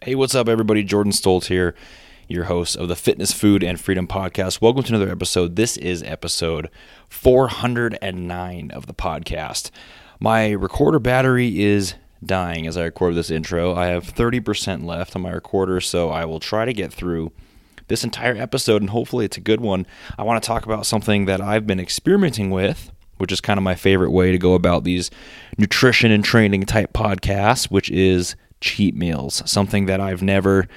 Hey, what's up, everybody? Jordan Stolz here, your host of the Fitness, Food, and Freedom Podcast. Welcome to another episode. This is episode 409 of the podcast. My recorder battery is dying as I record this intro. I have 30% left on my recorder, so I will try to get through this entire episode, and hopefully it's a good one. I want to talk about something that I've been experimenting with, which is kind of my favorite way to go about these nutrition and training type podcasts, which is cheat meals, something that I've never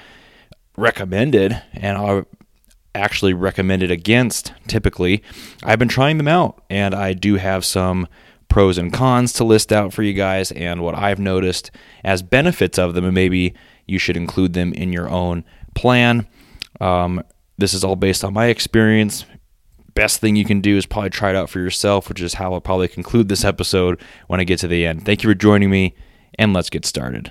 recommended and I actually recommended against typically. I've been trying them out and I do have some pros and cons to list out for you guys and what I've noticed as benefits of them and maybe you should include them in your own plan. Um, this is all based on my experience. Best thing you can do is probably try it out for yourself, which is how I'll probably conclude this episode when I get to the end. Thank you for joining me, and let's get started.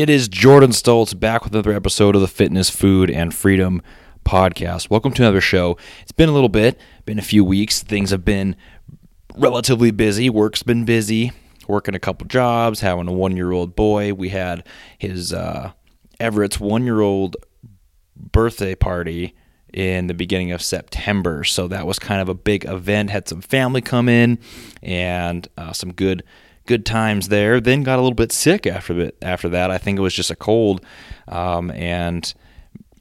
It is Jordan Stolz back with another episode of the Fitness, Food, and Freedom podcast. Welcome to another show. It's been a little bit, been a few weeks. Things have been relatively busy. Work's been busy. Working a couple jobs, having a one year old boy. We had his uh, Everett's one year old birthday party in the beginning of September. So that was kind of a big event. Had some family come in and uh, some good good times there. Then got a little bit sick after bit after that. I think it was just a cold. Um, and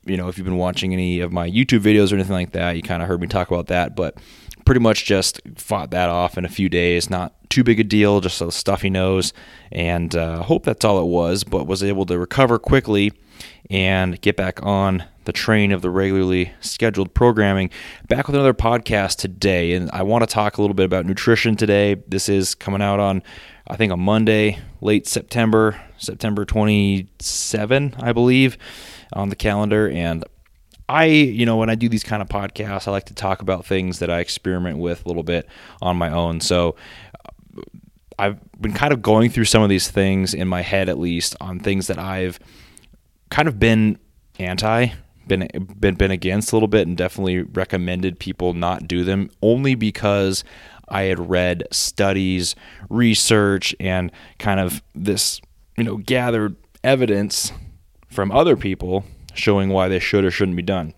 you know, if you've been watching any of my YouTube videos or anything like that, you kind of heard me talk about that. But pretty much just fought that off in a few days. Not too big a deal, just a stuffy nose, and uh, hope that's all it was. But was able to recover quickly and get back on the train of the regularly scheduled programming. Back with another podcast today, and I want to talk a little bit about nutrition today. This is coming out on, I think, on Monday, late September, September 27, I believe, on the calendar. And I, you know, when I do these kind of podcasts, I like to talk about things that I experiment with a little bit on my own. So, I've been kind of going through some of these things in my head, at least, on things that I've kind of been anti been been been against a little bit and definitely recommended people not do them only because I had read studies, research and kind of this, you know, gathered evidence from other people showing why they should or shouldn't be done.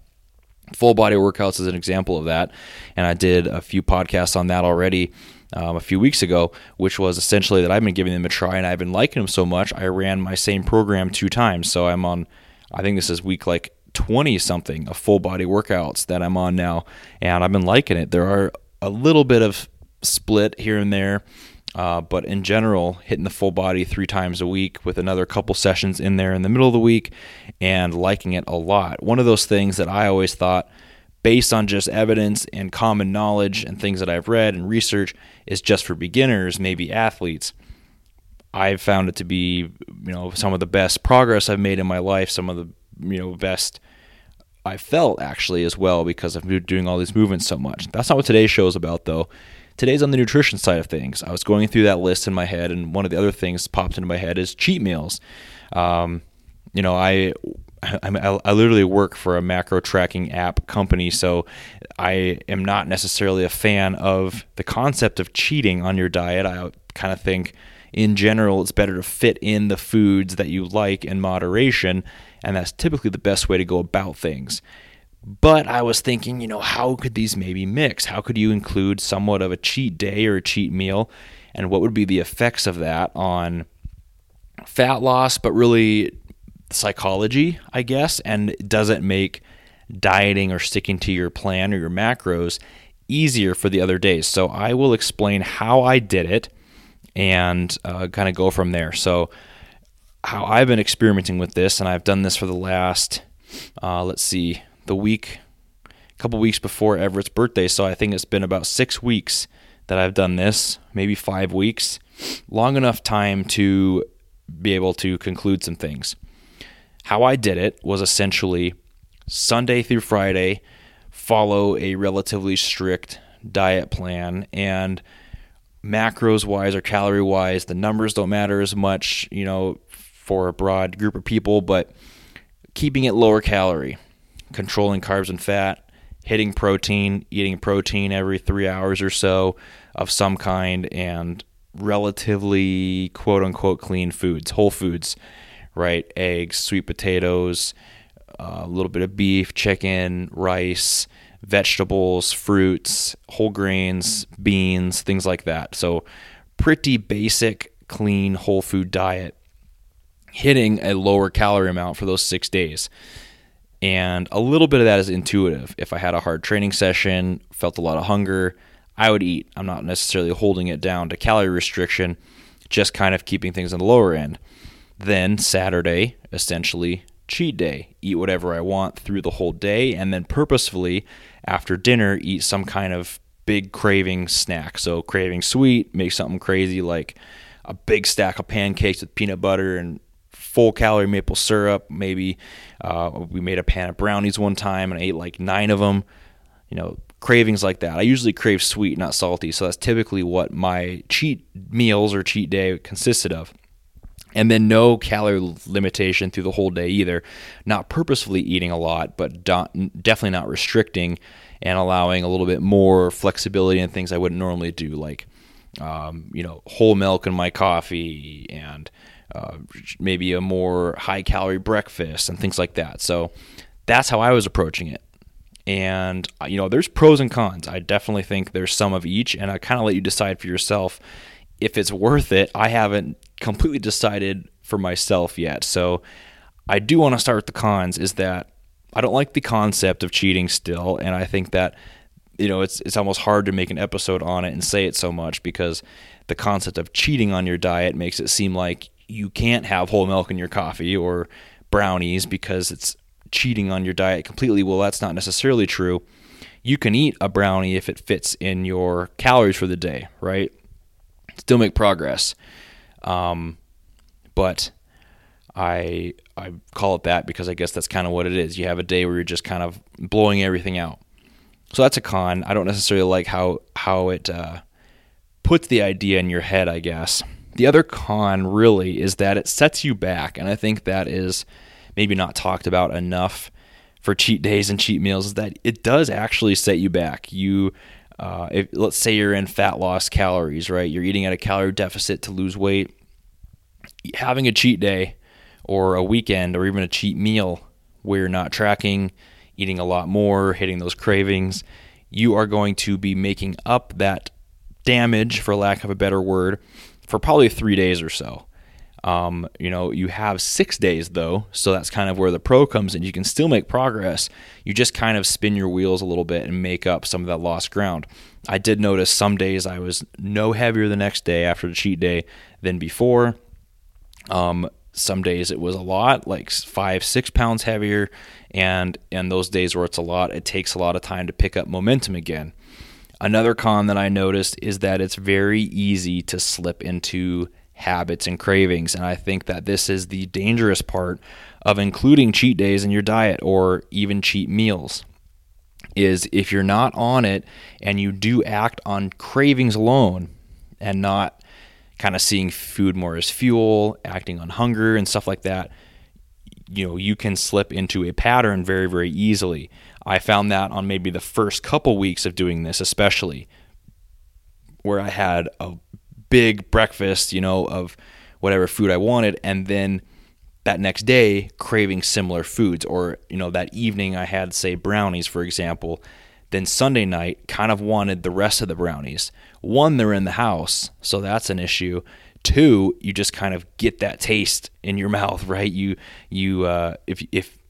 Full body workouts is an example of that, and I did a few podcasts on that already. Um, a few weeks ago, which was essentially that I've been giving them a try and I've been liking them so much. I ran my same program two times, so I'm on. I think this is week like 20 something of full body workouts that I'm on now, and I've been liking it. There are a little bit of split here and there, uh, but in general, hitting the full body three times a week with another couple sessions in there in the middle of the week and liking it a lot. One of those things that I always thought, based on just evidence and common knowledge and things that I've read and research, is just for beginners, maybe athletes. I've found it to be, you know, some of the best progress I've made in my life, some of the you know best I felt actually as well because of doing all these movements so much. That's not what today's show is about though. Today's on the nutrition side of things. I was going through that list in my head, and one of the other things popped into my head is cheat meals. Um, you know, I, I, I literally work for a macro tracking app company, so I am not necessarily a fan of the concept of cheating on your diet. I kind of think, in general, it's better to fit in the foods that you like in moderation and that's typically the best way to go about things. But I was thinking, you know, how could these maybe mix? How could you include somewhat of a cheat day or a cheat meal? And what would be the effects of that on fat loss, but really psychology, I guess? And does it make dieting or sticking to your plan or your macros easier for the other days? So I will explain how I did it and uh, kind of go from there. So, how I've been experimenting with this, and I've done this for the last, uh, let's see, the week, a couple weeks before Everett's birthday. So I think it's been about six weeks that I've done this, maybe five weeks. long enough time to be able to conclude some things. How I did it was essentially Sunday through Friday, follow a relatively strict diet plan. And macros wise or calorie wise, the numbers don't matter as much, you know, for a broad group of people, but keeping it lower calorie, controlling carbs and fat, hitting protein, eating protein every three hours or so of some kind, and relatively quote unquote clean foods, whole foods, right? Eggs, sweet potatoes, a little bit of beef, chicken, rice, vegetables, fruits, whole grains, beans, things like that. So, pretty basic, clean, whole food diet, hitting a lower calorie amount for those six days. And a little bit of that is intuitive. If I had a hard training session, felt a lot of hunger, I would eat. I'm not necessarily holding it down to calorie restriction, just kind of keeping things on the lower end. Then Saturday, essentially cheat day, eat whatever I want through the whole day, and then purposefully after dinner eat some kind of big craving snack. So craving sweet, make something crazy like a big stack of pancakes with peanut butter and full calorie maple syrup. Maybe uh, we made a pan of brownies one time and I ate like nine of them. You know, cravings like that. I usually crave sweet, not salty. So that's typically what my cheat meals or cheat day consisted of. And then no calorie limitation through the whole day either. Not purposefully eating a lot, but definitely not restricting and allowing a little bit more flexibility in things I wouldn't normally do, like um, you know whole milk in my coffee and uh, maybe a more high calorie breakfast and things like that. So that's how I was approaching it. And uh, you know, there's pros and cons. I definitely think there's some of each, and I kind of let you decide for yourself if it's worth it. I haven't completely decided for myself yet. So I do want to start with the cons is that I don't like the concept of cheating still and I think that you know it's it's almost hard to make an episode on it and say it so much because the concept of cheating on your diet makes it seem like you can't have whole milk in your coffee or brownies because it's cheating on your diet completely. Well, that's not necessarily true. You can eat a brownie if it fits in your calories for the day, right? Still make progress. Um, but I I call it that because I guess that's kind of what it is. You have a day where you're just kind of blowing everything out. So that's a con. I don't necessarily like how how it uh, puts the idea in your head. I guess the other con really is that it sets you back, and I think that is maybe not talked about enough for cheat days and cheat meals. Is that it does actually set you back. You uh, if, let's say you're in fat loss calories, right? You're eating at a calorie deficit to lose weight. Having a cheat day or a weekend or even a cheat meal where you're not tracking, eating a lot more, hitting those cravings, you are going to be making up that damage, for lack of a better word, for probably three days or so. Um, you know, you have six days though, so that's kind of where the pro comes in. You can still make progress. You just kind of spin your wheels a little bit and make up some of that lost ground. I did notice some days I was no heavier the next day after the cheat day than before. Um, some days it was a lot, like five, six pounds heavier, and and those days where it's a lot, it takes a lot of time to pick up momentum again. Another con that I noticed is that it's very easy to slip into habits and cravings. And I think that this is the dangerous part of including cheat days in your diet or even cheat meals. Is if you're not on it and you do act on cravings alone and not kind of seeing food more as fuel, acting on hunger and stuff like that, you know, you can slip into a pattern very, very easily. I found that on maybe the first couple weeks of doing this, especially where I had a big breakfast, you know, of whatever food I wanted, and then that next day craving similar foods, or you know, that evening I had say brownies, for example. Then Sunday night kind of wanted the rest of the brownies. One, they're in the house, so that's an issue. Two, you just kind of get that taste in your mouth, right? You you uh, if if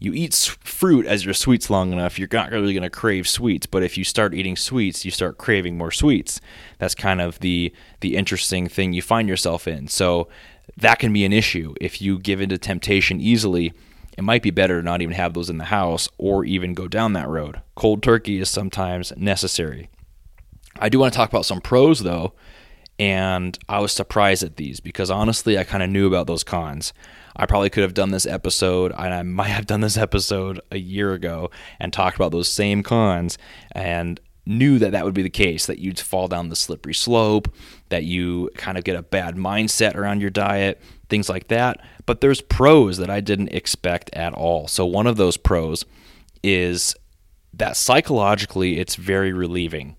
you eat fruit as your sweets long enough, you're not really going to crave sweets. But if you start eating sweets, you start craving more sweets. That's kind of the the interesting thing you find yourself in. So that can be an issue if you give into temptation easily. It might be better to not even have those in the house or even go down that road. Cold turkey is sometimes necessary. I do want to talk about some pros though, And I was surprised at these because honestly, I kind of knew about those cons. I probably could have done this episode, and I might have done this episode a year ago and talked about those same cons and knew that that would be the case that you'd fall down the slippery slope, that you kind of get a bad mindset around your diet, things like that. But there's pros that I didn't expect at all. So, one of those pros is that psychologically it's very relieving.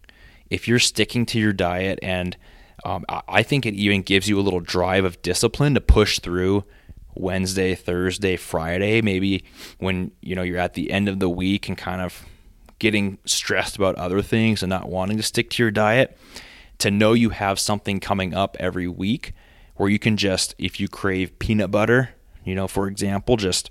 If you're sticking to your diet, and um, I think it even gives you a little drive of discipline to push through Wednesday, Thursday, Friday, maybe when you know you're at the end of the week and kind of getting stressed about other things and not wanting to stick to your diet, to know you have something coming up every week where you can just if you crave peanut butter, you know, for example, just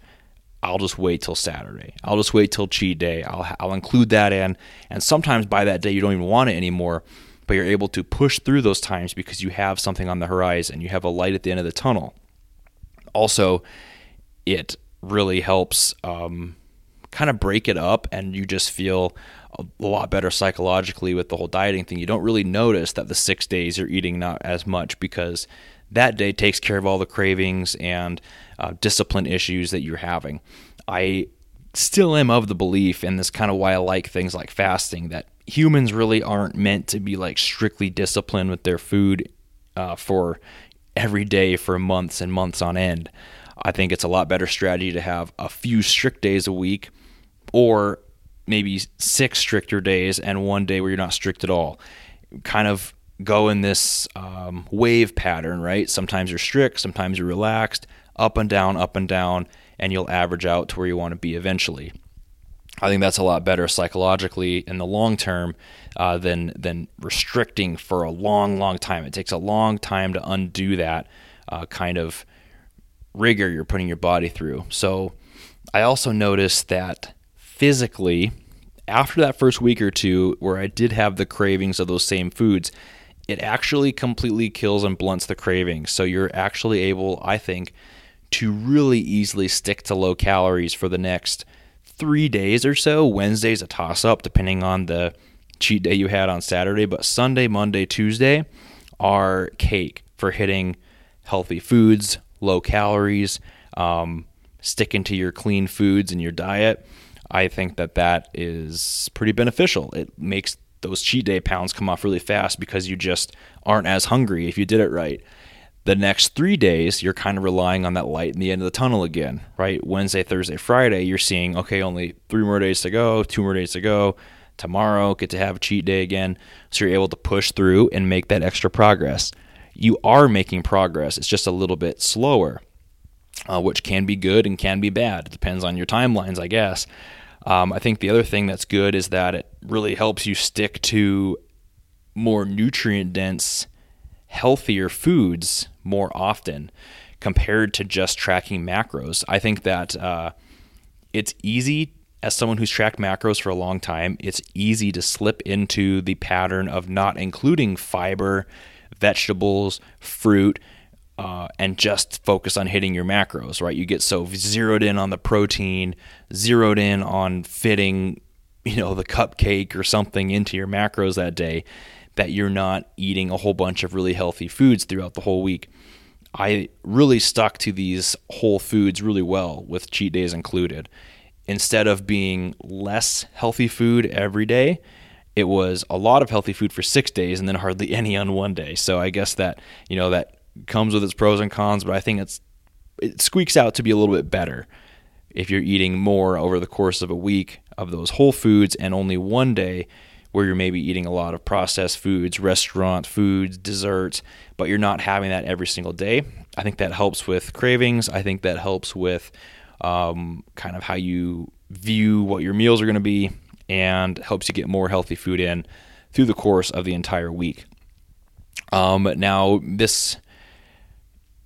I'll just wait till Saturday. I'll just wait till cheat day. I'll I'll include that in and sometimes by that day you don't even want it anymore, but you're able to push through those times because you have something on the horizon. You have a light at the end of the tunnel also, it really helps um, kind of break it up, and you just feel a, lot better psychologically with the whole dieting thing. You don't really notice that the six days you're eating not as much because that day takes care of all the cravings and uh, discipline issues that you're having. I still am of the belief, and this kind of why I like things like fasting, that humans really aren't meant to be like strictly disciplined with their food uh, for every day for months and months on end. I think it's a lot better strategy to have a few strict days a week or maybe six stricter days and one day where you're not strict at all. Kind of go in this um, wave pattern, right? Sometimes you're strict, sometimes you're relaxed, up and down, up and down, and you'll average out to where you want to be eventually. I think that's a lot better psychologically in the long term uh, than than restricting for a long, long time. It takes a long time to undo that uh, kind of rigor you're putting your body through. So I also noticed that physically, after that first week or two, where I did have the cravings of those same foods, it actually completely kills and blunts the cravings. So you're actually able, I think, to really easily stick to low calories for the next three days or so. Wednesday's a toss up depending on the cheat day you had on Saturday, but Sunday, Monday, Tuesday are cake for hitting healthy foods, low calories, um, sticking to your clean foods and your diet. I think that that is pretty beneficial. It makes those cheat day pounds come off really fast because you just aren't as hungry if you did it right. The next three days, you're kind of relying on that light in the end of the tunnel again, right? Wednesday, Thursday, Friday, you're seeing, okay, only three more days to go, two more days to go tomorrow, get to have a cheat day again. So you're able to push through and make that extra progress. You are making progress, it's just a little bit slower, uh, which can be good and can be bad. It depends on your timelines, I guess. Um, I think the other thing that's good is that it really helps you stick to more nutrient dense, healthier foods more often compared to just tracking macros. I think that uh, it's easy as someone who's tracked macros for a long time, it's easy to slip into the pattern of not including fiber, vegetables, fruit, uh, and just focus on hitting your macros, right? You get so zeroed in on the protein, zeroed in on fitting, you know, the cupcake or something into your macros that day that you're not eating a whole bunch of really healthy foods throughout the whole week. I really stuck to these whole foods really well with cheat days included instead of being less healthy food every day, it was a lot of healthy food for six days and then hardly any on one day. So I guess that you know that comes with its pros and cons, but I think it's it squeaks out to be a little bit better if you're eating more over the course of a week of those whole foods and only one day where you're maybe eating a lot of processed foods, restaurant foods, desserts, but you're not having that every single day. I think that helps with cravings. I think that helps with um, kind of how you view what your meals are going to be, and helps you get more healthy food in through the course of the entire week. Um, now, this,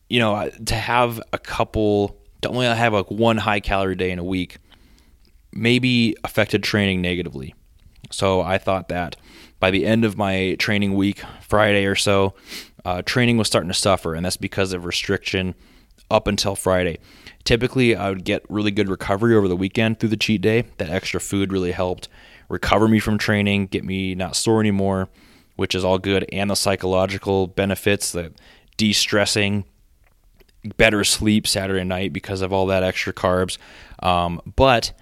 you know, to have a couple, to only have like one high calorie day in a week, maybe affected training negatively. So I thought that by the end of my training week, Friday or so, uh, training was starting to suffer, and that's because of restriction up until Friday. Typically, I would get really good recovery over the weekend through the cheat day. That extra food really helped recover me from training, get me not sore anymore. which is all good, and the psychological benefits, the de stressing, better sleep Saturday night because of all that extra carbs. Um, but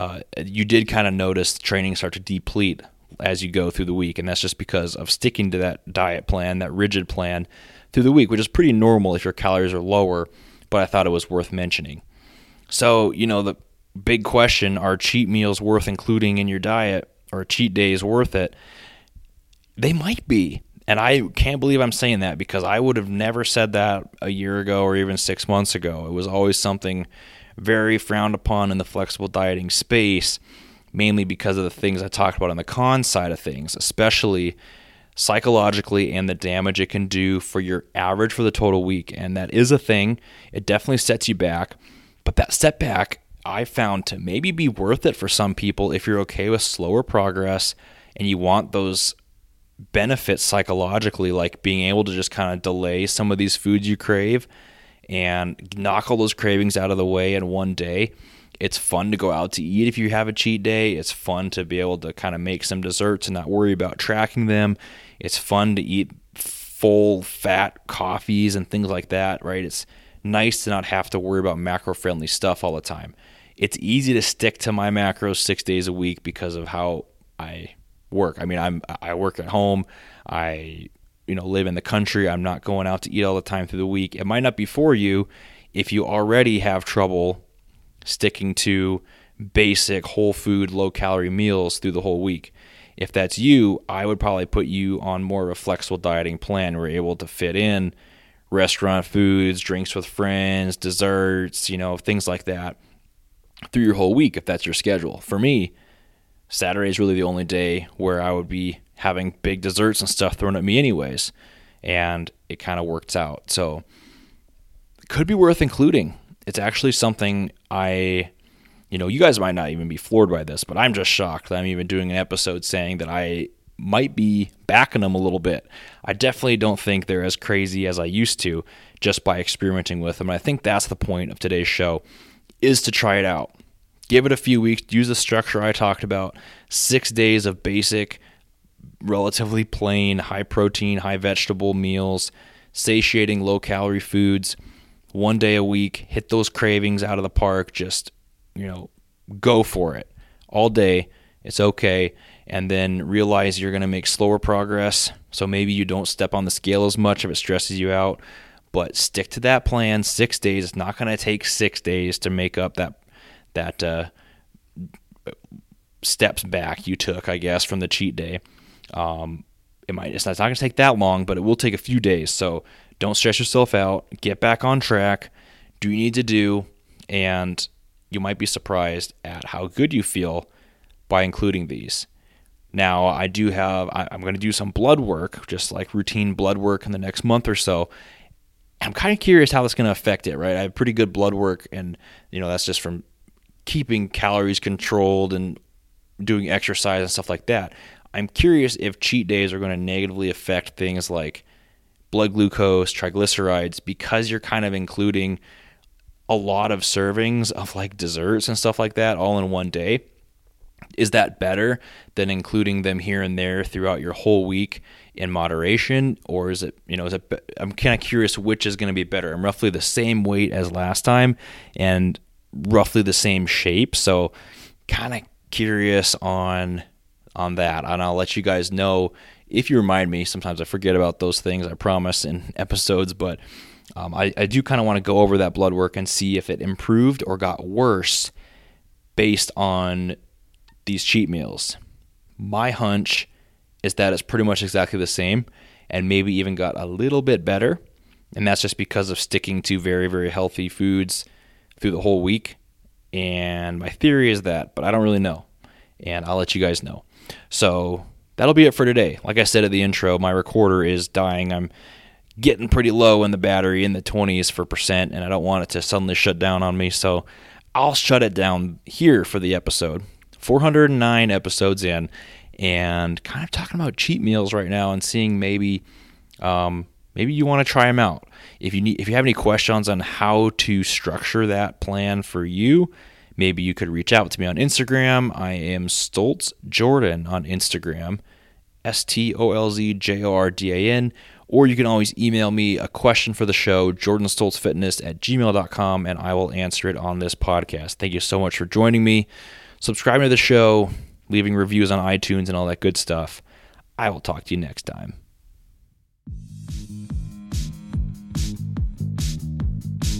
uh, you did kind of notice training start to deplete as you go through the week, and that's just because of sticking to that diet plan, that rigid plan through the week, which is pretty normal if your calories are lower. But I thought it was worth mentioning. So, you know, the big question are cheat meals worth including in your diet or cheat days worth it? They might be. And I can't believe I'm saying that because I would have never said that a year ago or even six months ago. It was always something very frowned upon in the flexible dieting space, mainly because of the things I talked about on the con side of things, especially psychologically and the damage it can do for your average for the total week. And that is a thing. It definitely sets you back. But that setback I found to maybe be worth it for some people if you're okay with slower progress and you want those benefits psychologically, like being able to just kind of delay some of these foods you crave and knock all those cravings out of the way in one day. It's fun to go out to eat if you have a cheat day. It's fun to be able to kind of make some desserts and not worry about tracking them. It's fun to eat full fat coffees and things like that, right? It's nice to not have to worry about macro friendly stuff all the time. It's easy to stick to my macros six days a week because of how I work. I mean, I'm I work at home. I you know live in the country. I'm not going out to eat all the time through the week. It might not be for you if you already have trouble sticking to basic whole food, low calorie meals through the whole week. If that's you, I would probably put you on more of a flexible dieting plan where you're able to fit in restaurant foods, drinks with friends, desserts, you know, things like that through your whole week if that's your schedule. For me, Saturday is really the only day where I would be having big desserts and stuff thrown at me, anyways. And it kind of works out. So, could be worth including. It's actually something I, you know, you guys might not even be floored by this, but I'm just shocked that I'm even doing an episode saying that I might be backing them a little bit. I definitely don't think they're as crazy as I used to just by experimenting with them. And I think that's the point of today's show is to try it out give it a few weeks, use the structure I talked about six days of basic, relatively plain, high protein, high vegetable meals, satiating, low calorie foods, one day a week, hit those cravings out of the park, just, you know, go for it all day. It's okay. And then realize you're going to make slower progress. So maybe you don't step on the scale as much if it stresses you out, but stick to that plan. Six days. It's not going to take six days to make up that that uh, steps back you took, I guess, from the cheat day. Um, it might it's not, not going to take that long, but it will take a few days. So don't stress yourself out. Get back on track. Do you need to do, and you might be surprised at how good you feel by including these. Now, I do have, I'm going to do some blood work, just like routine blood work in the next month or so. I'm kind of curious how that's going to affect it, right? I have pretty good blood work, and, you know, that's just from keeping calories controlled and doing exercise and stuff like that. I'm curious if cheat days are going to negatively affect things like blood glucose, triglycerides, because you're kind of including a lot of servings of like desserts and stuff like that all in one day. Is that better than including them here and there throughout your whole week in moderation, or is it you know is it? I'm kind of curious which is going to be better. I'm roughly the same weight as last time, and roughly the same shape. So kind of curious on on that, and I'll let you guys know if you remind me. Sometimes I forget about those things. I promise in episodes, but um, I, I do kind of want to go over that blood work and see if it improved or got worse based on these cheat meals. My hunch is that it's pretty much exactly the same and maybe even got a little bit better. And that's just because of sticking to very, very healthy foods through the whole week. And my theory is that, but I don't really know. And I'll let you guys know. So that'll be it for today. Like I said at the intro, my recorder is dying. I'm getting pretty low in the battery in the 20s for percent, and I don't want it to suddenly shut down on me. So I'll shut it down here for the episode. 409 episodes in, and kind of talking about cheat meals right now and seeing maybe um, maybe you want to try them out. If you need, if you have any questions on how to structure that plan for you, maybe you could reach out to me on Instagram. I am Stolz Jordan on Instagram, S T O L Z J O R D A N. Or you can always email me a question for the show, jordanstolzfitness at gmail.com, and I will answer it on this podcast. Thank you so much for joining me. Subscribing to the show, leaving reviews on iTunes, and all that good stuff. I will talk to you next time.